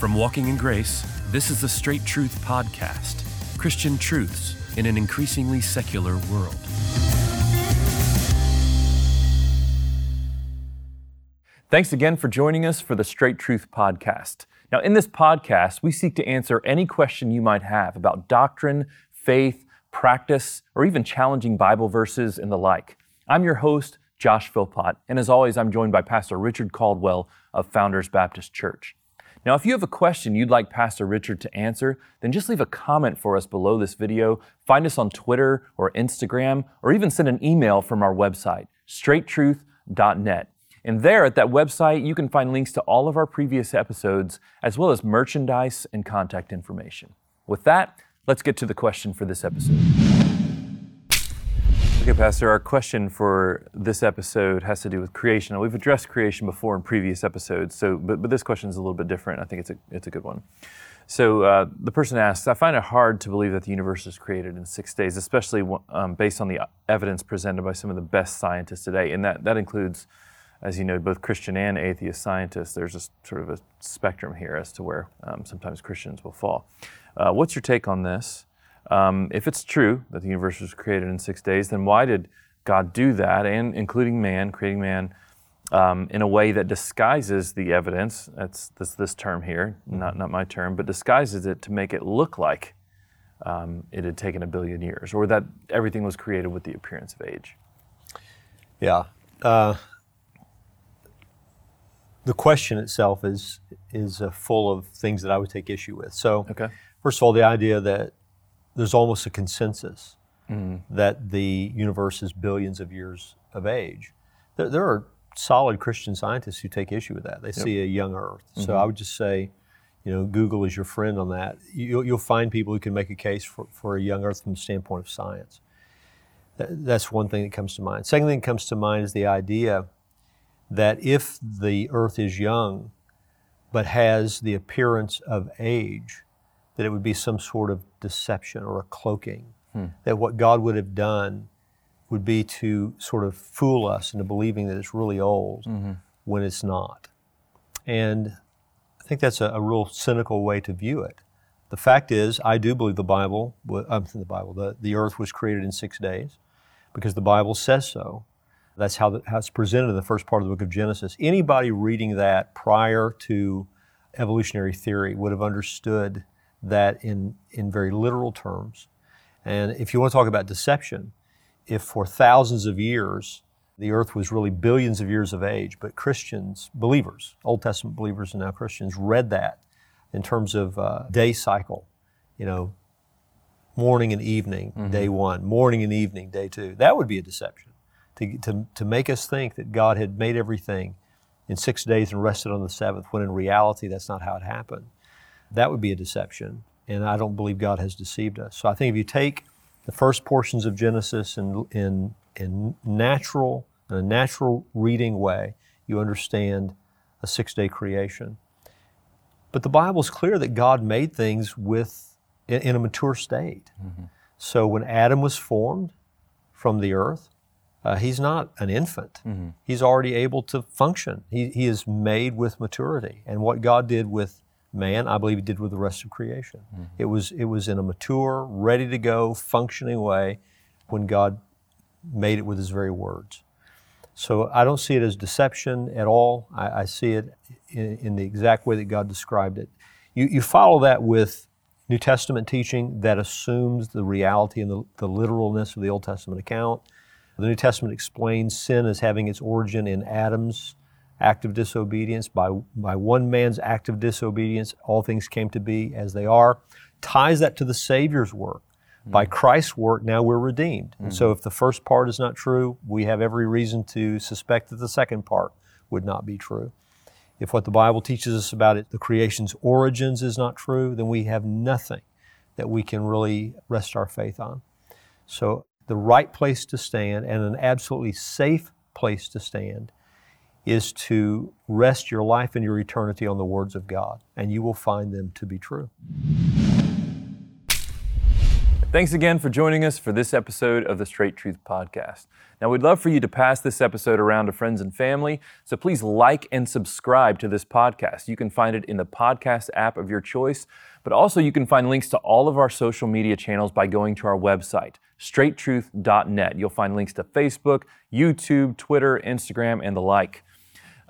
From Walking in Grace, this is the Straight Truth Podcast Christian truths in an increasingly secular world. Thanks again for joining us for the Straight Truth Podcast. Now, in this podcast, we seek to answer any question you might have about doctrine, faith, practice, or even challenging Bible verses and the like. I'm your host, Josh Philpott, and as always, I'm joined by Pastor Richard Caldwell of Founders Baptist Church. Now, if you have a question you'd like Pastor Richard to answer, then just leave a comment for us below this video, find us on Twitter or Instagram, or even send an email from our website, straighttruth.net. And there at that website, you can find links to all of our previous episodes, as well as merchandise and contact information. With that, let's get to the question for this episode. Okay, Pastor, our question for this episode has to do with creation. Now, we've addressed creation before in previous episodes, so but, but this question is a little bit different. I think it's a, it's a good one. So uh, the person asks, I find it hard to believe that the universe was created in six days, especially um, based on the evidence presented by some of the best scientists today. And that, that includes, as you know, both Christian and atheist scientists. There's a sort of a spectrum here as to where um, sometimes Christians will fall. Uh, what's your take on this? Um, if it's true that the universe was created in six days, then why did God do that, and including man, creating man um, in a way that disguises the evidence? That's this, this term here, not, not my term, but disguises it to make it look like um, it had taken a billion years, or that everything was created with the appearance of age. Yeah. Uh, the question itself is is uh, full of things that I would take issue with. So, okay. first of all, the idea that there's almost a consensus mm-hmm. that the universe is billions of years of age. There, there, are solid Christian scientists who take issue with that. They yep. see a young Earth. Mm-hmm. So I would just say, you know, Google is your friend on that. You'll, you'll find people who can make a case for, for a young Earth from the standpoint of science. That, that's one thing that comes to mind. Second thing that comes to mind is the idea that if the Earth is young, but has the appearance of age, that it would be some sort of deception or a cloaking. Hmm. That what God would have done would be to sort of fool us into believing that it's really old mm-hmm. when it's not. And I think that's a, a, real cynical way to view it. The fact is, I do believe the Bible, um, the Bible, the, the earth was created in six days because the Bible says so. That's how, the, how it's presented in the first part of the book of Genesis. Anybody reading that prior to evolutionary theory would have understood that in, in very literal terms. And if you want to talk about deception, if for thousands of years the earth was really billions of years of age, but Christians, believers, Old Testament believers and now Christians, read that in terms of uh, day cycle, you know, morning and evening, mm-hmm. day one, morning and evening, day two, that would be a deception. To, to, to make us think that God had made everything in six days and rested on the seventh, when in reality that's not how it happened that would be a deception. And I don't believe God has deceived us. So I think if you take the first portions of Genesis in, in, in natural, in a natural reading way, you understand a six day creation. But the Bible is clear that God made things with, in, in a mature state. Mm-hmm. So when Adam was formed from the earth, uh, he's not an infant. Mm-hmm. He's already able to function. He, he is made with maturity. And what God did with man, I believe he did with the rest of creation. Mm-hmm. It was it was in a mature, ready to go, functioning way when God made it with his very words. So I don't see it as deception at all. I, I see it in, in, the exact way that God described it. You, you follow that with New Testament teaching that assumes the reality and the, the literalness of the Old Testament account. The New Testament explains sin as having its origin in Adam's act of disobedience. By, by one man's act of disobedience, all things came to be as they are. Ties that to the Savior's work. Mm-hmm. By Christ's work, now we're redeemed. Mm-hmm. And so, mm-hmm. if the first part is not true, we have every reason to suspect that the second part would not be true. If what the Bible teaches us about it, the creation's origins, is not true, then we have nothing that we can really rest our faith on. So, the right place to stand and an absolutely safe place to stand is to rest your life and your eternity on the words of God, and you will find them to be true. Thanks again for joining us for this episode of the Straight Truth Podcast. Now, we'd love for you to pass this episode around to friends and family, so please like and subscribe to this podcast. You can find it in the podcast app of your choice, but also you can find links to all of our social media channels by going to our website, straighttruth.net. You'll find links to Facebook, YouTube, Twitter, Instagram, and the like.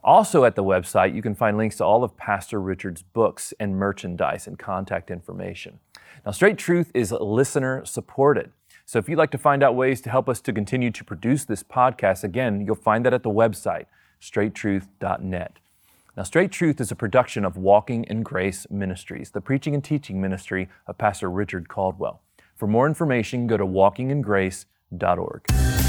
Also, at the website, you can find links to all of Pastor Richard's books and merchandise and contact information. Now, Straight Truth is listener supported. So if you'd like to find out ways to help us to continue to produce this podcast, again, you'll find that at the website, straighttruth.net. Now, Straight Truth is a production of Walking in Grace Ministries, the preaching and teaching ministry of Pastor Richard Caldwell. For more information, go to walkingingrace.org.